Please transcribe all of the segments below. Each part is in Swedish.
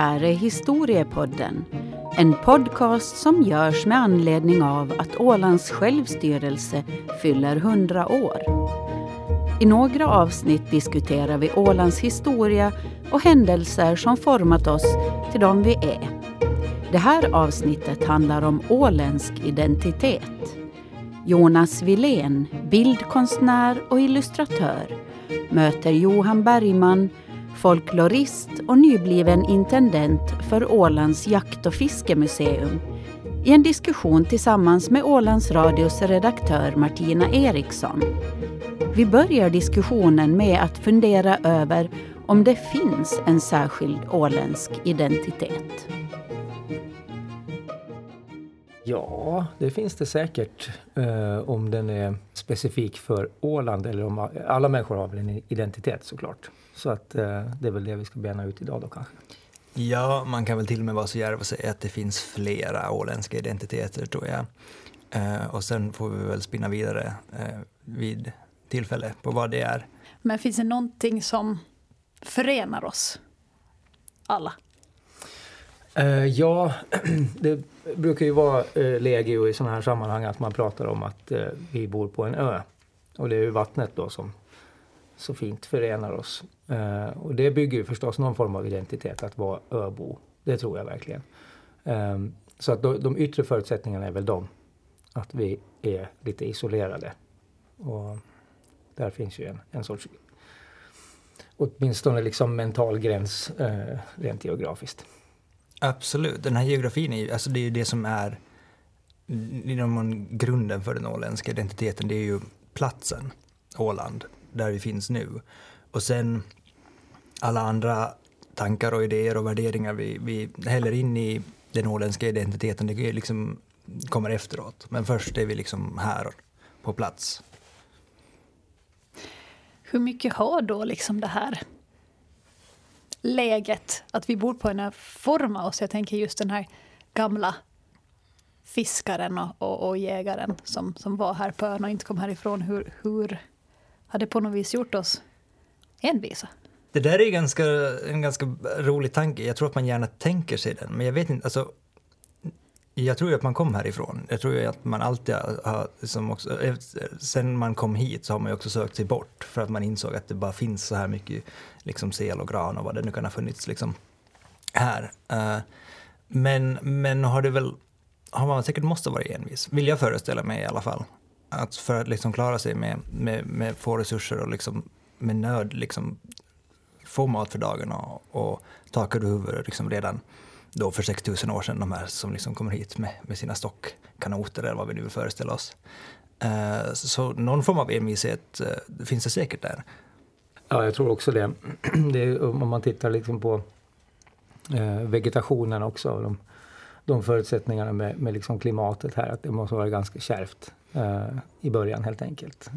Här är Historiepodden. En podcast som görs med anledning av att Ålands självstyrelse fyller 100 år. I några avsnitt diskuterar vi Ålands historia och händelser som format oss till de vi är. Det här avsnittet handlar om åländsk identitet. Jonas Wilén, bildkonstnär och illustratör, möter Johan Bergman, folklorist och nybliven intendent för Ålands jakt och fiskemuseum i en diskussion tillsammans med Ålands Radios redaktör Martina Eriksson. Vi börjar diskussionen med att fundera över om det finns en särskild åländsk identitet. Ja, det finns det säkert. Eh, om den är specifik för Åland eller om alla människor har väl en identitet såklart. Så att eh, det är väl det vi ska bena ut idag då kanske. Ja, man kan väl till och med vara så djärv och säga att det finns flera åländska identiteter tror jag. Eh, och sen får vi väl spinna vidare eh, vid tillfälle på vad det är. Men finns det någonting som förenar oss alla? Uh, ja, det brukar ju vara uh, legio i sådana här sammanhang att man pratar om att uh, vi bor på en ö. Och det är ju vattnet då som så fint förenar oss. Eh, och det bygger ju förstås någon form av identitet, att vara öbo. Det tror jag verkligen. Eh, så att de, de yttre förutsättningarna är väl de. Att vi är lite isolerade. Och där finns ju en, en sorts åtminstone liksom mental gräns eh, rent geografiskt. Absolut, den här geografin är ju, alltså det är ju det som är grunden för den åländska identiteten, det är ju platsen, Åland, där vi finns nu. Och sen alla andra tankar och idéer och värderingar vi, vi häller in i den åländska identiteten, det liksom kommer efteråt. Men först är vi liksom här på plats. Hur mycket har då liksom det här läget att vi bor på en ö forma oss? Jag tänker just den här gamla fiskaren och, och, och, jägaren som, som var här på ön och inte kom härifrån. Hur, hur hade på något vis gjort oss envisa? Det där är ganska, en ganska rolig tanke. Jag tror att man gärna tänker sig den, men jag vet inte. Alltså, jag tror ju att man kom härifrån. Jag tror ju att man alltid har, liksom också, sen man kom hit så har man ju också sökt sig bort för att man insåg att det bara finns så här mycket liksom sel och gran och vad det nu kan ha funnits liksom här. Eh, men, men har det väl, har man säkert måste vara envis, vill jag föreställa mig i alla fall. Att för att liksom klara sig med, med, med få resurser och liksom med nöd liksom få mat för dagen och, och tak över huvudet liksom redan då för 6000 år sedan, de här som liksom kommer hit med, med sina stockkanoter eller vad vi nu vill föreställa oss. Uh, så någon form av envishet uh, finns det säkert där. Ja, jag tror också det. det är, om man tittar liksom på uh, vegetationen också, de, de förutsättningarna med, med liksom klimatet här, att det måste vara ganska kärvt i början helt enkelt.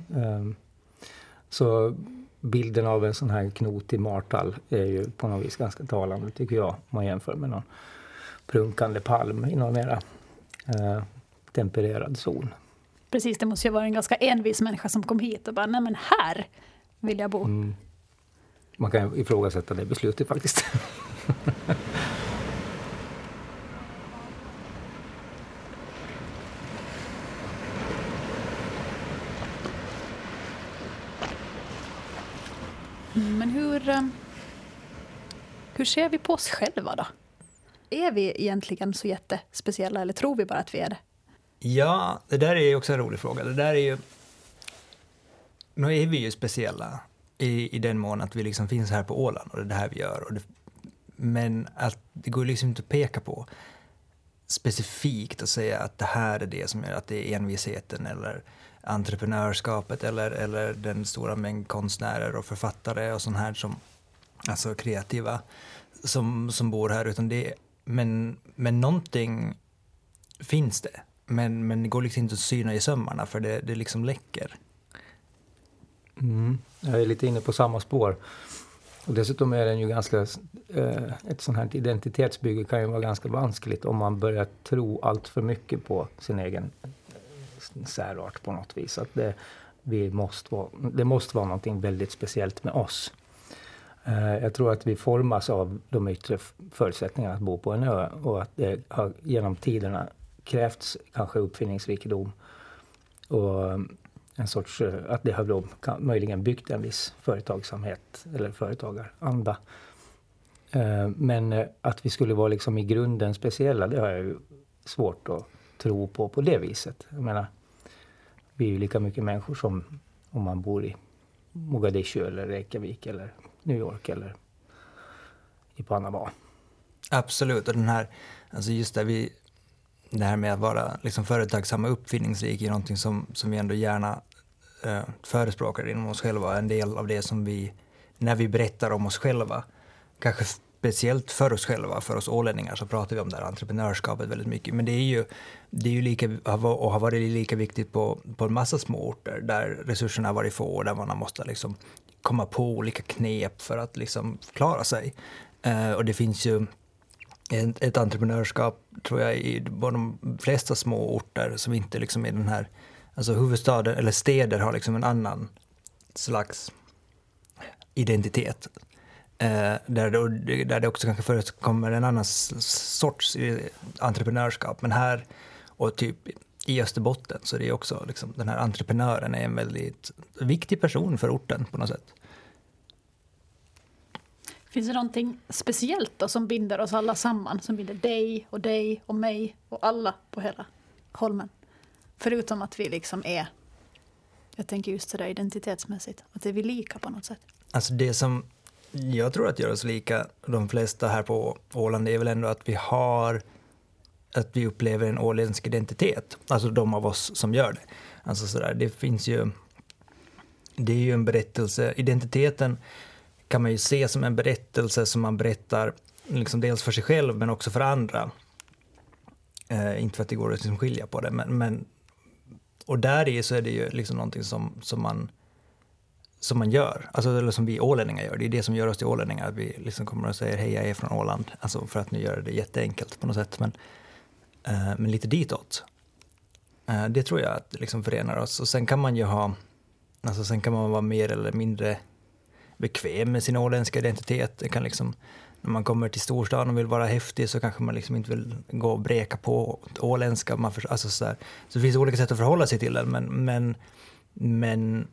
så bilden av en sån här knotig martall är ju på något vis ganska talande tycker jag, om man jämför med någon prunkande palm i någon mera eh, tempererad zon. Precis, det måste ju vara en ganska envis människa som kom hit och bara, nej men här vill jag bo. Mm. Man kan ifrågasätta det beslutet faktiskt. Men hur, eh, hur ser vi på oss själva då? Är vi egentligen så jättespeciella eller tror vi bara att vi är det? Ja, det där är ju också en rolig fråga. Det där är ju... Nu är vi ju speciella i, i den mån att vi liksom finns här på Åland och det är det här vi gör. Det, men att det går liksom inte att peka på specifikt och säga att det här är det som gör att det är envisheten eller entreprenörskapet eller, eller den stora mängd konstnärer och författare och sånt här som, alltså kreativa, som, som bor här. Utan det, men, men någonting finns det. Men, men det går liksom inte att syna i sömmarna för det, det liksom läcker. Mm. Jag är lite inne på samma spår. Och dessutom är den ju ganska, eh, ett sånt här identitetsbygge kan ju vara ganska vanskligt om man börjar tro allt för mycket på sin egen särart på något vis. Att det, vi måste vara, det måste vara någonting väldigt speciellt med oss. Eh, jag tror att vi formas av de yttre förutsättningarna att bo på en ö och att det har genom tiderna krävts kanske uppfinningsrikedom och eh, en sorts, eh, att det har då möjligen byggt en viss företagsamhet eller företagaranda. Men att vi skulle vara liksom i grunden speciella, det har jag ju svårt att tro på på det viset. Jag menar, vi är ju lika mycket människor som om man bor i Mogadishu eller Reykjavik eller New York eller i Panama. Absolut, och den här, alltså just det, vi, det här med att vara liksom företagsam och uppfinningsrik är någonting som, som vi ändå gärna eh, förespråkar inom oss själva, en del av det som vi, när vi berättar om oss själva, kanske speciellt för oss själva, för oss ålänningar, så pratar vi om det här entreprenörskapet väldigt mycket. Men det är ju, det är ju lika, och har varit lika viktigt på, på en massa små orter där resurserna har varit få och där man har måste liksom komma på olika knep för att liksom klara sig. Uh, och det finns ju ett, ett entreprenörskap, tror jag, i de flesta små orter som inte liksom är den här... Alltså huvudstaden, eller städer har liksom en annan slags identitet. Eh, där, det, där det också kanske förekommer en annan sorts entreprenörskap. Men här, och typ i Österbotten, så det är också liksom, den här entreprenören är en väldigt viktig person för orten på något sätt. Finns det någonting speciellt då som binder oss alla samman? Som binder dig och dig och mig och alla på hela Holmen? Förutom att vi liksom är, jag tänker just det där identitetsmässigt, att är vi lika på något sätt? Alltså det som jag tror att gör oss lika, de flesta här på Åland, är väl ändå att vi har att vi upplever en åländsk identitet, alltså de av oss som gör det. Alltså sådär, det finns ju, det är ju en berättelse, identiteten kan man ju se som en berättelse som man berättar liksom dels för sig själv men också för andra. Eh, inte för att det går att liksom skilja på det, men, men och där i så är det ju liksom någonting som, som, man, som man gör, alltså, eller som vi ålänningar gör. Det är det som gör oss till ålänningar, att vi liksom kommer och säger hej, jag är från Åland. Alltså för att nu göra det jätteenkelt på något sätt, men, eh, men lite ditåt. Eh, det tror jag att liksom förenar oss. Och sen kan man ju ha, alltså sen kan man vara mer eller mindre bekväm med sin åländska identitet. Det kan liksom, när man kommer till storstan och vill vara häftig så kanske man liksom inte vill gå och breka på åländska. Man för, alltså så, där. så det finns olika sätt att förhålla sig till den, men, men, men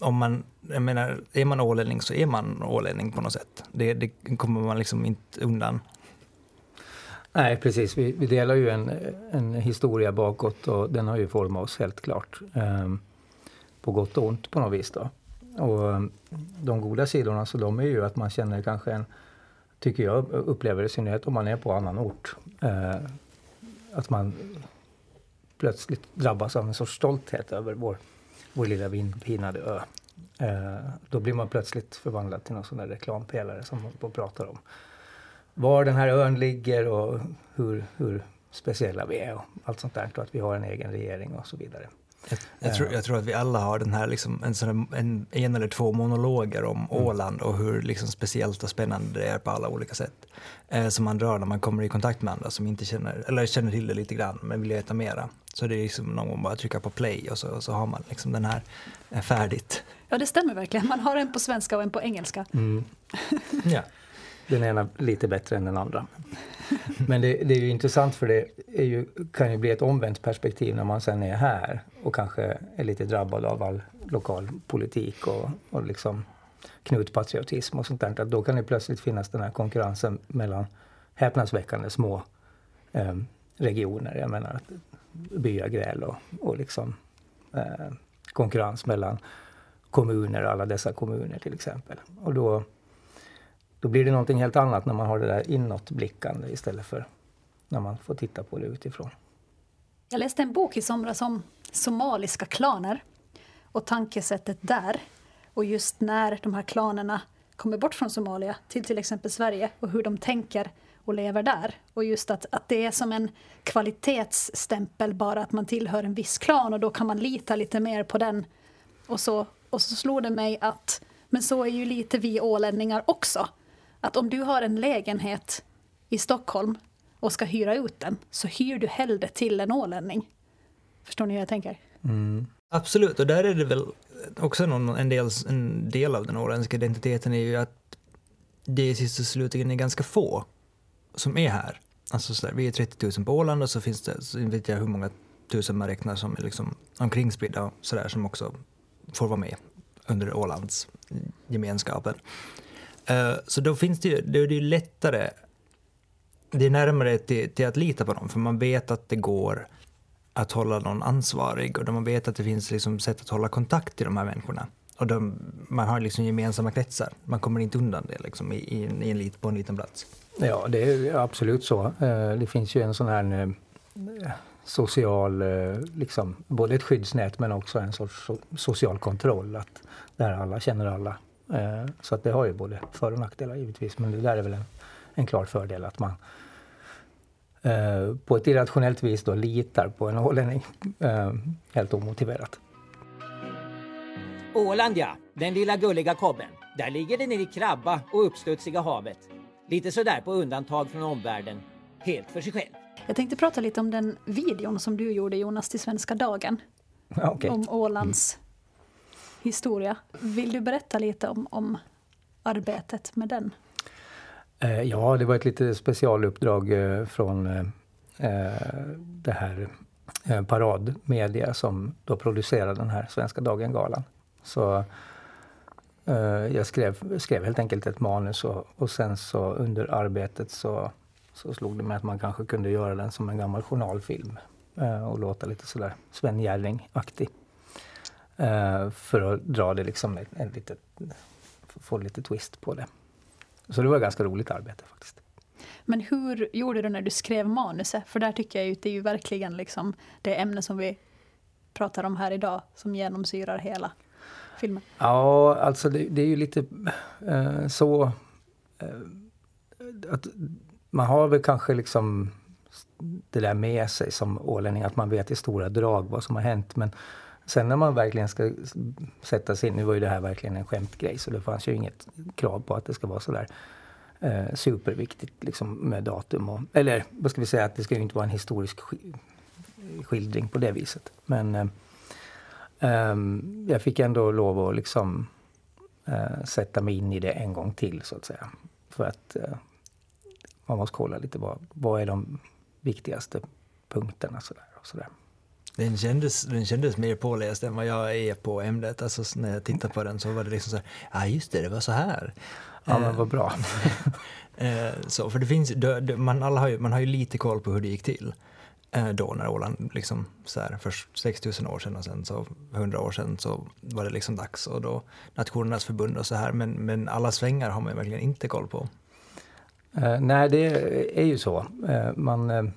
om man, jag menar, är man ålänning så är man ålänning på något sätt. Det, det kommer man liksom inte undan. Nej, precis. Vi, vi, delar ju en, en historia bakåt och den har ju format oss helt klart. Um, på gott och ont på något vis. Då. Och um, de goda sidorna så de är ju att man känner kanske en, tycker jag upplever i synnerhet om man är på annan ort, eh, att man plötsligt drabbas av en sorts stolthet över vår, vår lilla vindpinade ö. Eh, då blir man plötsligt förvandlad till någon sån där reklampelare som man pratar om. Var den här ön ligger och hur, hur speciella vi är och allt sånt där. Och att vi har en egen regering och så vidare. Jag, jag, tror, jag tror att vi alla har den här, liksom, en, sån, en, en eller två monologer om mm. Åland och hur liksom, speciellt och spännande det är på alla olika sätt. Eh, som man drar när man kommer i kontakt med andra som inte känner, eller känner till det lite grann men vill veta mera. Så det är liksom någon gång bara trycka på play och så, och så har man liksom den här eh, färdigt. Ja det stämmer verkligen, man har en på svenska och en på engelska. Mm. ja. Den ena lite bättre än den andra. Men det, det, är ju intressant för det ju, kan ju bli ett omvänt perspektiv när man sen är här och kanske är lite drabbad av all lokal politik och, och liksom knutpatriotism och sånt där. Att då kan det plötsligt finnas den här konkurrensen mellan häpnadsväckande små eh, regioner. Jag menar byagräl och, och liksom eh, konkurrens mellan kommuner, alla dessa kommuner till exempel. Och då då blir det någonting helt annat när man har det där inåtblickande istället för när man får titta på det utifrån. Jag läste en bok i somras om somaliska klaner och tankesättet där. Och just när de här klanerna kommer bort från Somalia till till exempel Sverige och hur de tänker och lever där. Och just att, att det är som en kvalitetsstämpel bara att man tillhör en viss klan och då kan man lita lite mer på den. Och så, och så slog det mig att men så är ju lite vi ålänningar också att om du har en lägenhet i Stockholm och ska hyra ut den så hyr du hellre till en ålänning. Förstår ni hur jag tänker? Mm. Absolut, och där är det väl också någon, en, del, en del av den åländska identiteten är ju att det sist och slutligen är ganska få som är här. Alltså så där, vi är 30 000 på Åland och så finns det, så vet jag hur många tusen man räknar som är liksom omkringspridda och sådär som också får vara med under Ålands gemenskapen. Uh, så då finns det ju, det är ju lättare, det är närmare till, till, att lita på dem för man vet att det går att hålla någon ansvarig och man vet att det finns liksom sätt att hålla kontakt till de här människorna. Och de, man har liksom gemensamma kretsar. Man kommer inte undan det liksom, i, i, i en, på en liten plats. Ja, det är absolut så. Eh, det finns ju en sån här eh, social, eh, liksom, både ett skyddsnät men också en sorts social kontroll. Att där alla känner alla. Så att det har ju både för och nackdelar givetvis. Men det där är väl en, en klar fördel att man på ett irrationellt vis då litar på en ålänning helt omotiverat. Åland ja, den lilla gulliga kobben. Där ligger det nere i krabba och uppstudsiga havet. Lite sådär på undantag från omvärlden. Helt för sig själv. Jag tänkte prata lite om den videon som du gjorde Jonas till Svenska dagen. Okay. Om Ålands mm. historia. Vill du berätta lite om, om arbetet med den? Eh, ja, det var ett lite specialuppdrag eh, från eh, det här Paradmedia som då producerade den här Svenska dagen-galan. Så jag skrev, skrev helt enkelt ett manus och, och sen så under arbetet så, så slog det mig att man kanske kunde göra den som en gammal journalfilm och låta lite sådär Sven Jerring-aktig. För att dra det liksom en, en litet, få lite twist på det. Så det var ett ganska roligt arbete faktiskt. Men hur gjorde du när du skrev manuset? För där tycker jag ju att det är ju verkligen liksom det ämne som vi pratar om här idag som genomsyrar hela filmen? Ja, alltså det, det är ju lite eh, så eh, att man har väl kanske liksom det där med sig som ålänning, att man vet i stora drag vad som har hänt. Men sen när man verkligen ska sätta sig in, nu var ju det här verkligen en skämtgrej så det fanns ju inget krav på att det ska vara sådär eh, superviktigt liksom med datum. Och, eller vad ska vi säga, att det ska ju inte vara en historisk skildring på det viset. Men eh, eh, jag fick ändå lov att liksom eh, sätta mig in i det en gång till så att säga. För att eh, man måste kolla lite vad, vad är de viktigaste punkterna sådär. och sådär. Den kändes, den kändes mer påläst än vad jag är på ämnet. Alltså när jag tittar på den så var det liksom så här, ja ah, just det, det var så här. Ja men vad bra. så, för det finns, man, alla har ju, man har ju lite koll på hur det gick till. Eh, då när Åland, liksom, så här, först 6000 år sedan och sen så 100 år sedan så var det liksom dags och då Nationernas förbund och så här men, men alla svängar har man verkligen inte koll på. Uh, nej, det är ju så. Uh, man, uh,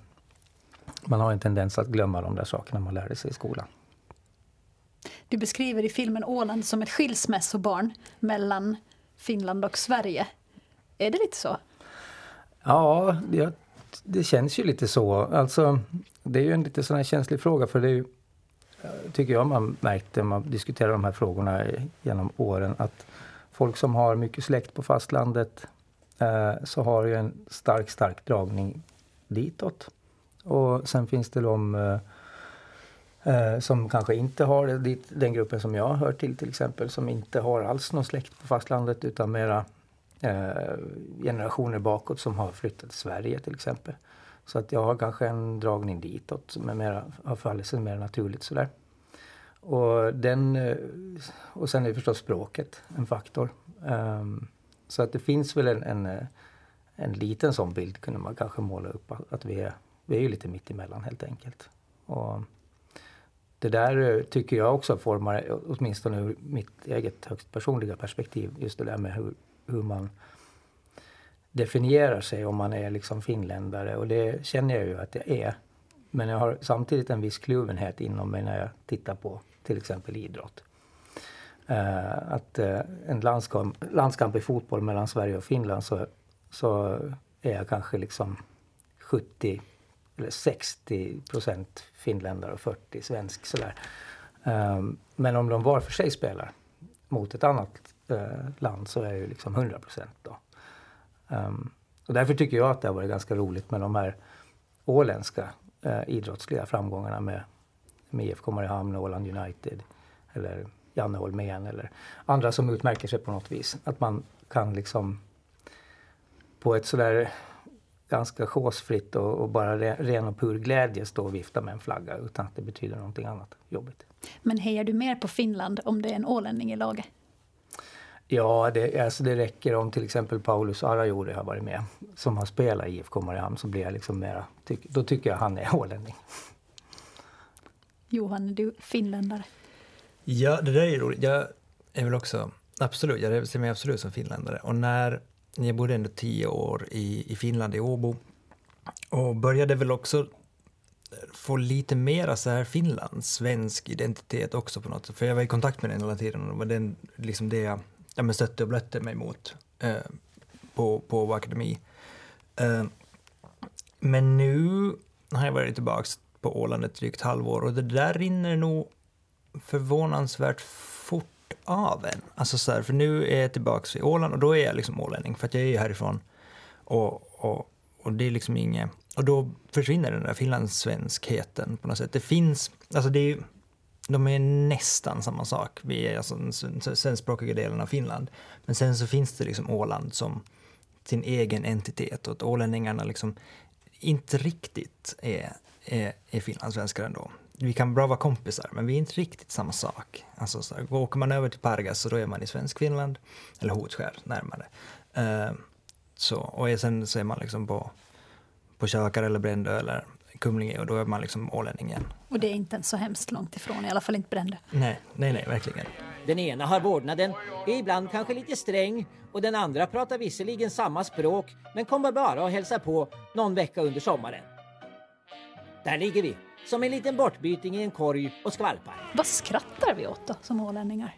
man har en tendens att glömma de där sakerna man lärde sig i skolan. Du beskriver i filmen Åland som ett skilsmässobarn mellan Finland och Sverige. Är det lite så? Ja, jag det känns ju lite så. Alltså, det är ju en lite sån här känslig fråga för det är ju, tycker jag man märkte när man diskuterar de här frågorna genom åren att folk som har mycket släkt på fastlandet eh, så har ju en stark, stark dragning ditåt. Och sen finns det de eh, eh som kanske inte har det, den gruppen som jag hör till till exempel, som inte har alls någon släkt på fastlandet utan mera eh, generationer bakåt som har flyttat till Sverige till exempel. Så att jag har kanske en dragning ditåt men mera, har fallit sig mer naturligt sådär. Och, den, eh, och sen är förstås språket en faktor. Um, så att det finns väl en, en, eh, en liten sån bild kunde man kanske måla upp att vi är, vi är ju lite mittemellan helt enkelt. Och det där eh, tycker jag också formar, åtminstone ur mitt eget högst personliga perspektiv, just det där med hur hur man definierar sig om man är liksom finländare och det känner jag ju att jag är. Men jag har samtidigt en viss kluvenhet inom mig när jag tittar på till exempel idrott. Uh, att uh, en landskamp, landskamp i fotboll mellan Sverige och Finland så, så är jag kanske liksom 70 60 procent finländare och 40 svensk sådär. Um, men om de var för sig spelar mot ett annat eh, land så är det ju liksom 100 procent. Um, och därför tycker jag att det har varit ganska roligt med de här åländska eh, idrottsliga framgångarna med, med IFK Mariehamn, och Åland United eller Janne Holmén eller andra som utmärker sig på något vis. Att man kan liksom på ett sådär ganska chosefritt och, och bara re, ren och pur glädje stå och vifta med en flagga utan att det betyder någonting annat jobbigt. Men hejar du mer på Finland om det är en ålänning i laget? Ja, det, alltså det räcker om till exempel Paulus Arajori har varit med som har spelat i IFK Mariehamn så blir jag liksom mera, tyck, då tycker jag han är ålänning. Johan, är du finländare? Ja, det där är ju roligt. Jag är väl också, absolut, jag ser mig absolut som finländare. Och när jag bodde ändå tio år i, i Finland, i Åbo, och började väl också få lite mera så här Finland, svensk identitet också på något sätt. För jag var i kontakt med den hela tiden och det var den, liksom det jag ja, men stötte och blötte mig mot eh, på, på Åbo Akademi. Eh, men nu har jag varit tillbaka på Åland ett drygt halvår och det där rinner nog förvånansvärt fort av en. Alltså så här, för nu är jag tillbaka i Åland och då är jag liksom ålänning för att jag är ju härifrån. Och, och, och det är liksom inget... Och då försvinner den där finlandssvenskheten på något sätt. Det finns, alltså det är de är nästan samma sak. Vi är alltså den svenskspråkiga delen av Finland. Men sen så finns det liksom Åland som sin egen entitet och att ålänningarna liksom inte riktigt är, är, är finlandssvenskar ändå vi kan bra vara kompisar, men vi är inte riktigt samma sak. Alltså, så här, åker man över till Pargas så då är man i Svenskfinland, eller Hotskär närmare. Uh, så, och sen så är man liksom på, på Tjökar eller Brändö eller Kumlinge och då är man liksom ålänning igen. Och det är inte så hemskt långt ifrån, i alla fall inte Brändö. Nej, nej, nej, verkligen. Den ena har vårdnaden, är ibland kanske lite sträng och den andra pratar visserligen samma språk men kommer bara att hälsa på någon vecka under sommaren. Där ligger vi, som en liten bortbyting i en korg och skvalpar. Vad skrattar vi åt då, som ålänningar?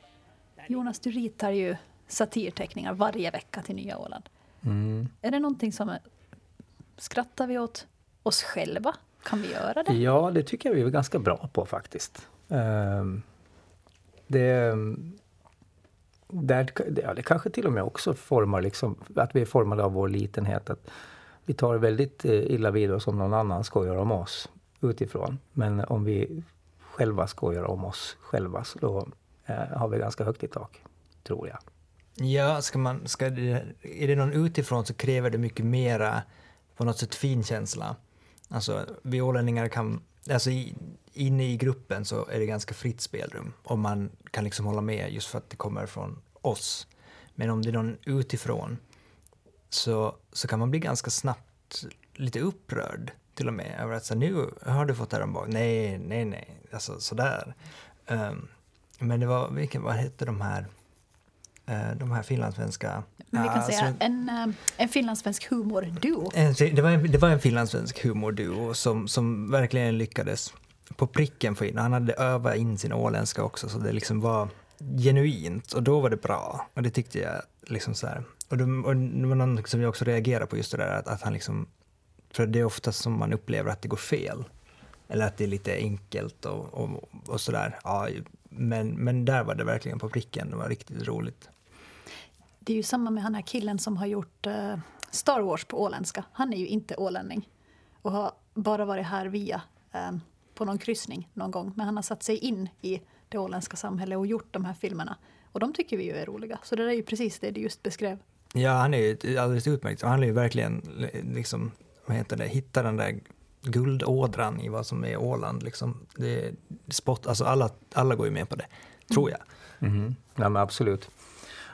Jonas, du ritar ju satirteckningar varje vecka till Nya Åland. Mm. Är det någonting som... Skrattar vi åt oss själva? Kan vi göra det? Ja, det tycker jag vi är ganska bra på faktiskt. Um, det, där, ja, det kanske till och med också formar liksom, att vi är formade av vår litenhet. Att vi tar väldigt eh, illa vid oss om någon annan skojar om oss utifrån. Men om vi själva skojar om oss själva så då eh, har vi ganska högt i tak, tror jag. Ja, ska man, ska är det någon utifrån så kräver det mycket mera på något sätt finkänsla. Alltså vi ålänningar kan, alltså i, inne i gruppen så är det ganska fritt spelrum och man kan liksom hålla med just för att det kommer från oss. Men om det är någon utifrån så, så kan man bli ganska snabbt lite upprörd till och med över att så, nu har du fått det ombord. Nej, nej, nej, alltså sådär. Um, men det var, vilken, vad hette de här, uh, de här finlandssvenska... Men vi kan uh, säga en, uh, en finlandssvensk humorduo. Det var en, det var en finlandssvensk humorduo som, som verkligen lyckades på pricken få in. Han hade övat in sin åländska också så det liksom var genuint och då var det bra. Och det tyckte jag liksom så här. Och det var någon som jag också reagerade på just det där att, att han liksom för det är ofta som man upplever att det går fel. Eller att det är lite enkelt och, och, och sådär. Ja, men, men där var det verkligen på pricken. Det var riktigt roligt. Det är ju samma med den här killen som har gjort uh, Star Wars på åländska. Han är ju inte ålänning och har bara varit här via um, på någon kryssning någon gång. Men han har satt sig in i det åländska samhället och gjort de här filmerna. Och de tycker vi ju är roliga. Så det är ju precis det du just beskrev. Ja, han är ju alldeles utmärkt. Han är ju verkligen liksom vad heter det, hitta den där guldådran i vad som är Åland. Liksom. Det spot, alltså alla, alla går ju med på det, tror jag. Mm. Ja, men absolut.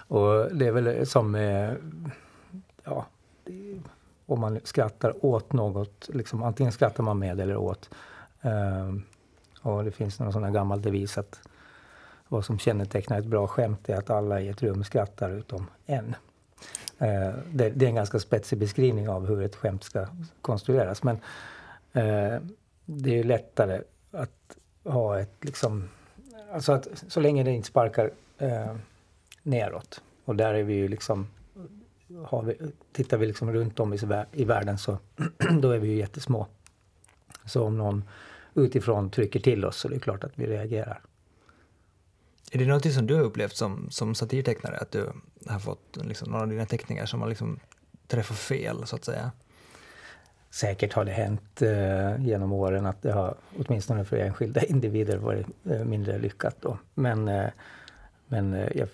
Och det är väl som ja, om man skrattar åt något, liksom, antingen skrattar man med eller åt. Um, och det finns någon sån här gammal devis att vad som kännetecknar ett bra skämt är att alla i ett rum skrattar utom en. Eh, det, det, är en ganska spetsig beskrivning av hur ett skämt ska konstrueras. Men eh, det är lättare att ha ett liksom... Alltså att så länge det inte sparkar eh, neråt. Och där är vi ju liksom... Har vi, tittar vi liksom runt om i, i världen så då är vi ju jättesmå. Så om någon utifrån trycker till oss så är det klart att vi reagerar. Är det någonting som du har upplevt som, som satirtecknare, att du har fått liksom, några av dina teckningar som har liksom träffat fel, så att säga? Säkert har det hänt eh, genom åren att det har, åtminstone för enskilda individer, varit eh, mindre lyckat. Då. Men, eh, men eh, jag,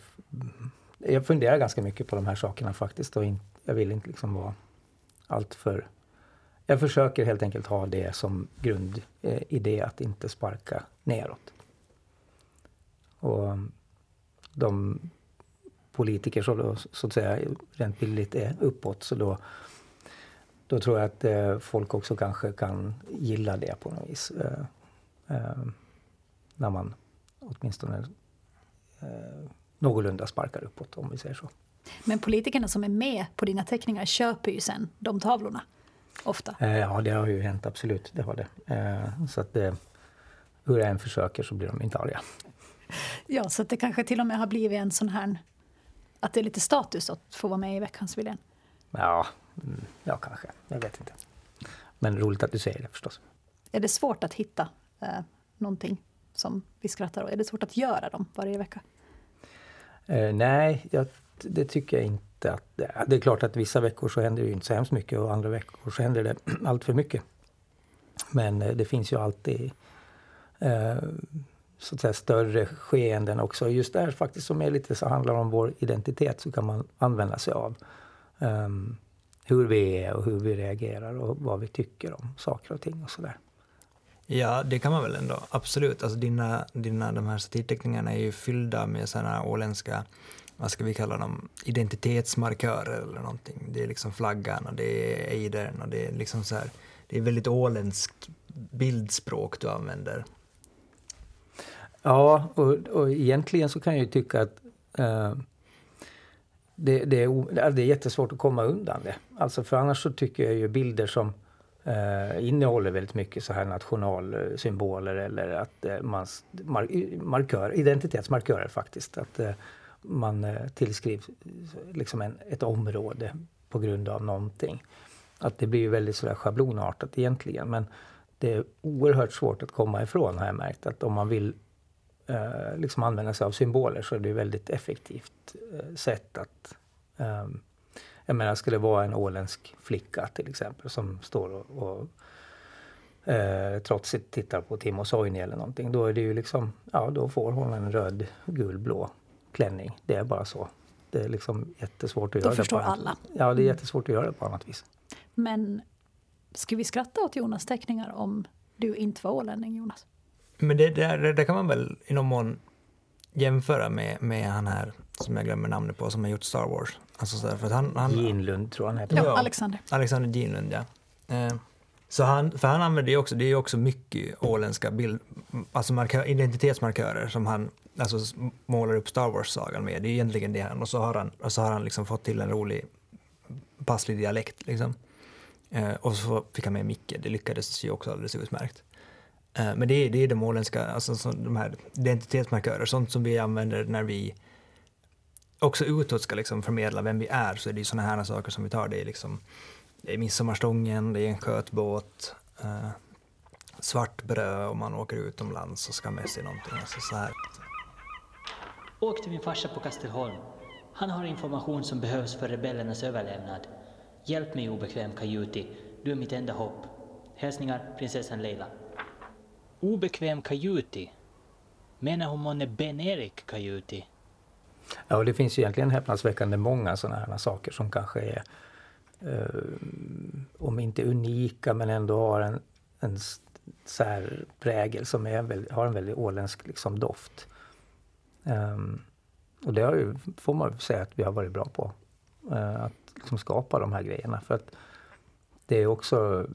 jag funderar ganska mycket på de här sakerna faktiskt och in, jag vill inte liksom vara alltför... Jag försöker helt enkelt ha det som grundidé eh, att inte sparka neråt. Och de politiker som då, så att säga rent bildligt är uppåt så då, då tror jag att eh, folk också kanske kan gilla det på något vis. Eh, eh, när man åtminstone eh, någorlunda sparkar uppåt om vi säger så. Men politikerna som är med på dina teckningar köper ju sen de tavlorna. Ofta. Ja, det har ju hänt absolut. Det har det. Så att hur jag än försöker så blir de inte arga. Ja, så det kanske till och med har blivit en sån här... Att det är lite status att få vara med i Veckans Wilén. Ja, mm, ja kanske. Jag vet inte. Men roligt att du säger det förstås. Är det svårt att hitta eh, någonting som vi skrattar åt? Är det svårt att göra dem varje vecka? Eh, nej, jag, det tycker jag inte att det är. Klart att vissa veckor så händer det inte så hemskt mycket och andra veckor så händer det allt för mycket. Men eh, det finns ju alltid eh, så att säga, större skeenden också. Just där faktiskt som är lite så handlar om vår identitet så kan man använda sig av um, hur vi är och hur vi reagerar och vad vi tycker om saker och ting och sådär. Ja, det kan man väl ändå. Absolut. Alltså dina, dina, de här satirteckningarna är ju fyllda med sådana åländska, vad ska vi kalla dem, identitetsmarkörer eller någonting. Det är liksom flaggan och det är ejdern och det är liksom så här, det är väldigt åländskt bildspråk du använder. Ja, och, och egentligen så kan jag ju tycka att eh, det, det, är, det är jättesvårt att komma undan det. Alltså för annars så tycker jag ju bilder som eh, innehåller väldigt mycket så här nationalsymboler eller att eh, man markör, identitetsmarkörer faktiskt. Att eh, man eh, tillskrivs liksom en, ett område på grund av någonting. Att det blir ju väldigt sådär schablonartat egentligen men det är oerhört svårt att komma ifrån har jag märkt att om man vill eh, liksom använda sig av symboler så är det ett effektivt eh, sätt att eh, jag menar, skulle det vara en åländsk flicka till exempel som står och, och eh, trotsigt tittar på Timo Soini eller någonting. Då är det ju liksom, ja då får hon en röd, gul, blå klänning. Det är bara så. Det är liksom jättesvårt att då göra det på annat. alla. Ja, det är jättesvårt att göra det på annat vis. Men ska vi skratta åt Jonas teckningar om du inte var ålänning, Jonas? Men det, det, det kan man väl i någon mån jämföra med, med han här som jag glömmer namnet på som har gjort Star Wars. Alltså så där, för han, han, Ginlund tror han heter. Ja, Ja. Alexander. Alexander Ginlund, ja. Eh, så han, för han använder ju också, det är ju också mycket åländska bild, alltså markör, identitetsmarkörer som han alltså, målar upp Star Wars-sagan med. Det är egentligen det han, och så har han, och så har han liksom fått till en rolig, passlig dialekt liksom. Eh, och så fick han med Micke, det lyckades ju också alldeles utmärkt. Eh, men det är, det är de åländska, alltså så, de här identitetsmarkörer, sånt som vi använder när vi också utåt ska liksom förmedla vem vi är, så är det ju såna här saker som vi tar. Det är liksom det är midsommarstången, det är en skötbåt, eh, svart bröd om man åker utomlands och ska med sig någonting. Alltså så här. Åk till min farsa på Kastelholm. Han har information som behövs för rebellernas överlevnad. Hjälp mig obekväm Kajuti. Du är mitt enda hopp. Hälsningar prinsessan Leila. Obekväm Kajuti? Menar hon månne Ben-Erik Kajuti? Ja, och det finns ju egentligen häpnadsväckande många sådana här saker som kanske är, eh, om inte unika, men ändå har en, en särprägel som är väldigt, har en väldigt åländsk liksom, doft. Um, och det har ju, får man säga att vi har varit bra på. Uh, att liksom skapa de här grejerna. För att det är också,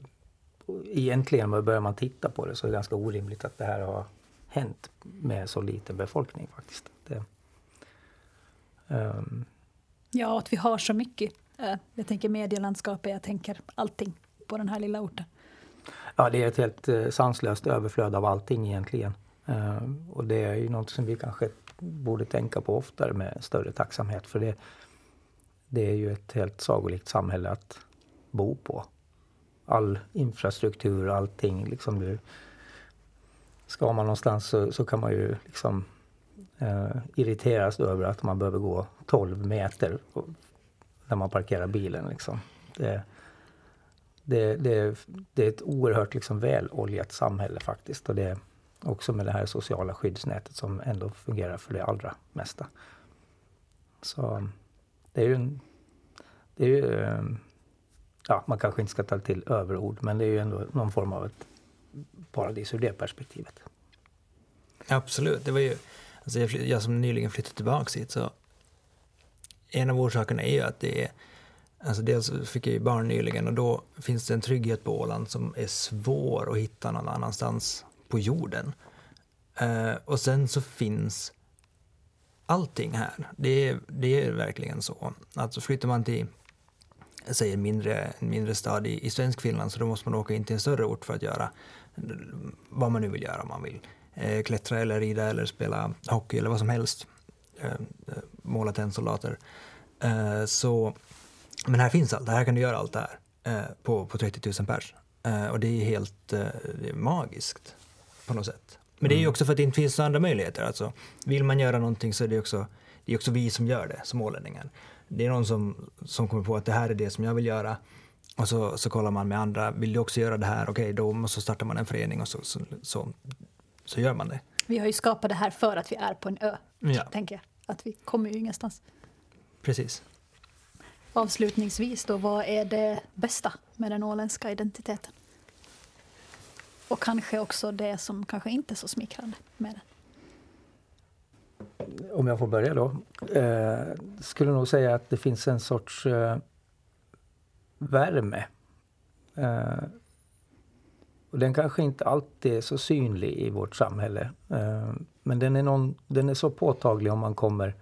egentligen börjar man titta på det så är det ganska orimligt att det här har hänt med så liten befolkning faktiskt. Det, ehm, Ja, att vi har så mycket. Eh, Jag tänker medielandskapet, jag tänker allting på den här lilla orten. Ja, det är ett helt eh, sanslöst överflöd av allting egentligen. Eh, och det är ju något som vi kanske borde tänka på oftare med större tacksamhet. För det, det är ju ett helt sagolikt samhälle att bo på. All infrastruktur, allting liksom. Du, ska man någonstans så, så kan man ju liksom eh, irriteras över att man behöver gå 12 meter och- när man parkerar bilen. Liksom. Det, det, det, det är ett oerhört liksom väloljat samhälle faktiskt. Och det är också med det här sociala skyddsnätet som ändå fungerar för det allra mesta. Så det är ju, en, det är ju eh, ja, man kanske inte ska ta till överord, men det är ju ändå någon form av ett paradis ur det perspektivet. Absolut. Det var ju, alltså jag, jag som nyligen flyttade tillbaka hit så en av orsakerna är ju att det är Alltså dels fick jag ju barn nyligen och då finns det en trygghet på Åland som är svår att hitta någon annanstans på jorden. Uh, och sen så finns allting här. Det är, det är verkligen så. Alltså flyttar man till säg en mindre, en mindre stad i, i svensk Finland så då måste man åka in till en större ort för att göra vad man nu vill göra. Om man vill eh, klättra eller rida eller spela hockey eller vad som helst. Eh, eh måla tennsoldater. Eh, så, men här finns allt, här kan du göra allt det här eh, på, på 30 000 pers. Eh, och det är helt det är magiskt på något sätt. Men det är ju mm. också för att det inte finns andra möjligheter. Alltså, vill man göra någonting så är det också, det är också vi som gör det som ålänningar. Det är någon som, som kommer på att det här är det som jag vill göra. Och så, så kollar man med andra, vill du också göra det här? Okej, okay, då så startar man en förening och så, så, så, så, gör man det. Vi har ju skapat det här för att vi är på en ö, ja. tänker jag. Att vi kommer ju ingenstans. Precis. Avslutningsvis då, vad är det bästa med den åländska identiteten? Och kanske också det som kanske inte är så smickrande med den. Om jag får börja då. Eh, skulle nog säga att det finns en sorts eh, värme. Eh, och den kanske inte alltid är så synlig i vårt samhälle. Eh, men den är, någon, den är så påtaglig om man kommer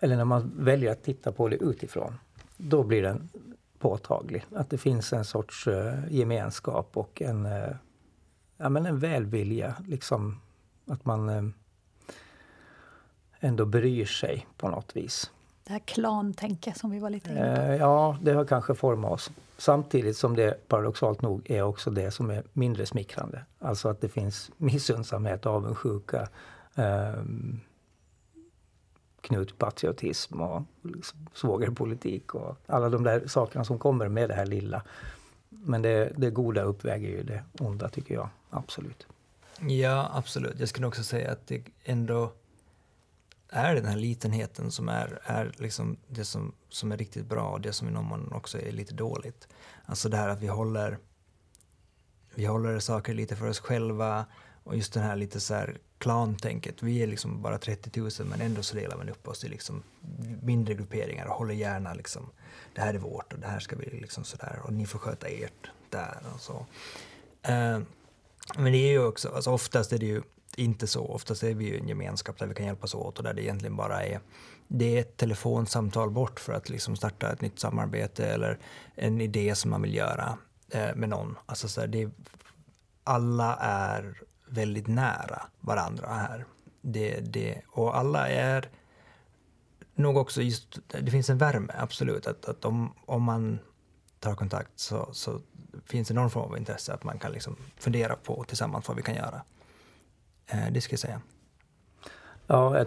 eller när man väljer att titta på det utifrån. Då blir den påtaglig. Att det finns en sorts eh, gemenskap och en, eh, ja, men en välvilja. Liksom, att man eh, ändå bryr sig på något vis. Det här klantänket som vi var lite inne på. Ja, det har kanske format oss. Samtidigt som det paradoxalt nog är också det som är mindre smickrande. Alltså att det finns missunnsamhet, avundsjuka, um, knutpatriotism och liksom svågerpolitik och alla de där sakerna som kommer med det här lilla. Men det, det goda uppväger ju det onda tycker jag, absolut. Ja, absolut. Jag skulle också säga att det ändå är det den här litenheten som är, är liksom det som, som är riktigt bra och det som i någon mån också är lite dåligt. Alltså det här att vi håller, vi håller saker lite för oss själva och just den här lite så här klantänket. Vi är liksom bara 30 000 men ändå så delar man upp oss i liksom mindre grupperingar och håller gärna liksom det här är vårt och det här ska vi liksom sådär och ni får sköta ert där och så. Uh, men det är ju också, alltså oftast är det ju inte så. Oftast är vi ju en gemenskap där vi kan hjälpas åt och där det egentligen bara är det är ett telefonsamtal bort för att liksom starta ett nytt samarbete eller en idé som man vill göra eh, med någon. Alltså så här, det, alla är väldigt nära varandra här. Det, det, och alla är nog också just, det finns en värme, absolut. Att, att om, om man tar kontakt så, så finns det någon form av intresse att man kan liksom fundera på tillsammans vad vi kan göra. Eh, det ska jag säga. Ja,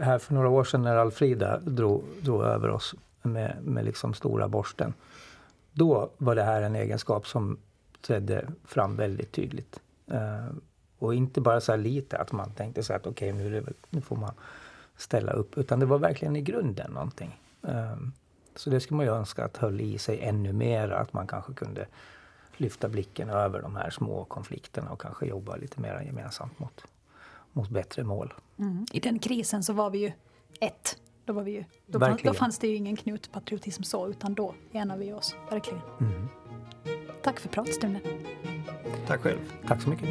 här för några år sedan när Alfrida drog, drog över oss med, med liksom stora borsten. Då var det här en egenskap som trädde fram väldigt tydligt. Eh, och inte bara så lite att man tänkte så att okej okay, nu, nu får man ställa upp. Utan det var verkligen i grunden någonting. Eh, så det skulle man ju önska att höll i sig ännu mer. Att man kanske kunde lyfta blicken över de här små konflikterna och kanske jobba lite mer gemensamt mot, mot bättre mål. Mm. I den krisen så var vi ju ett. Då, var vi ju, då, fanns, då fanns det ju ingen knutpatriotism så, utan då enade vi oss verkligen. Mm. Tack för pratstunden. Tack själv. Tack så mycket.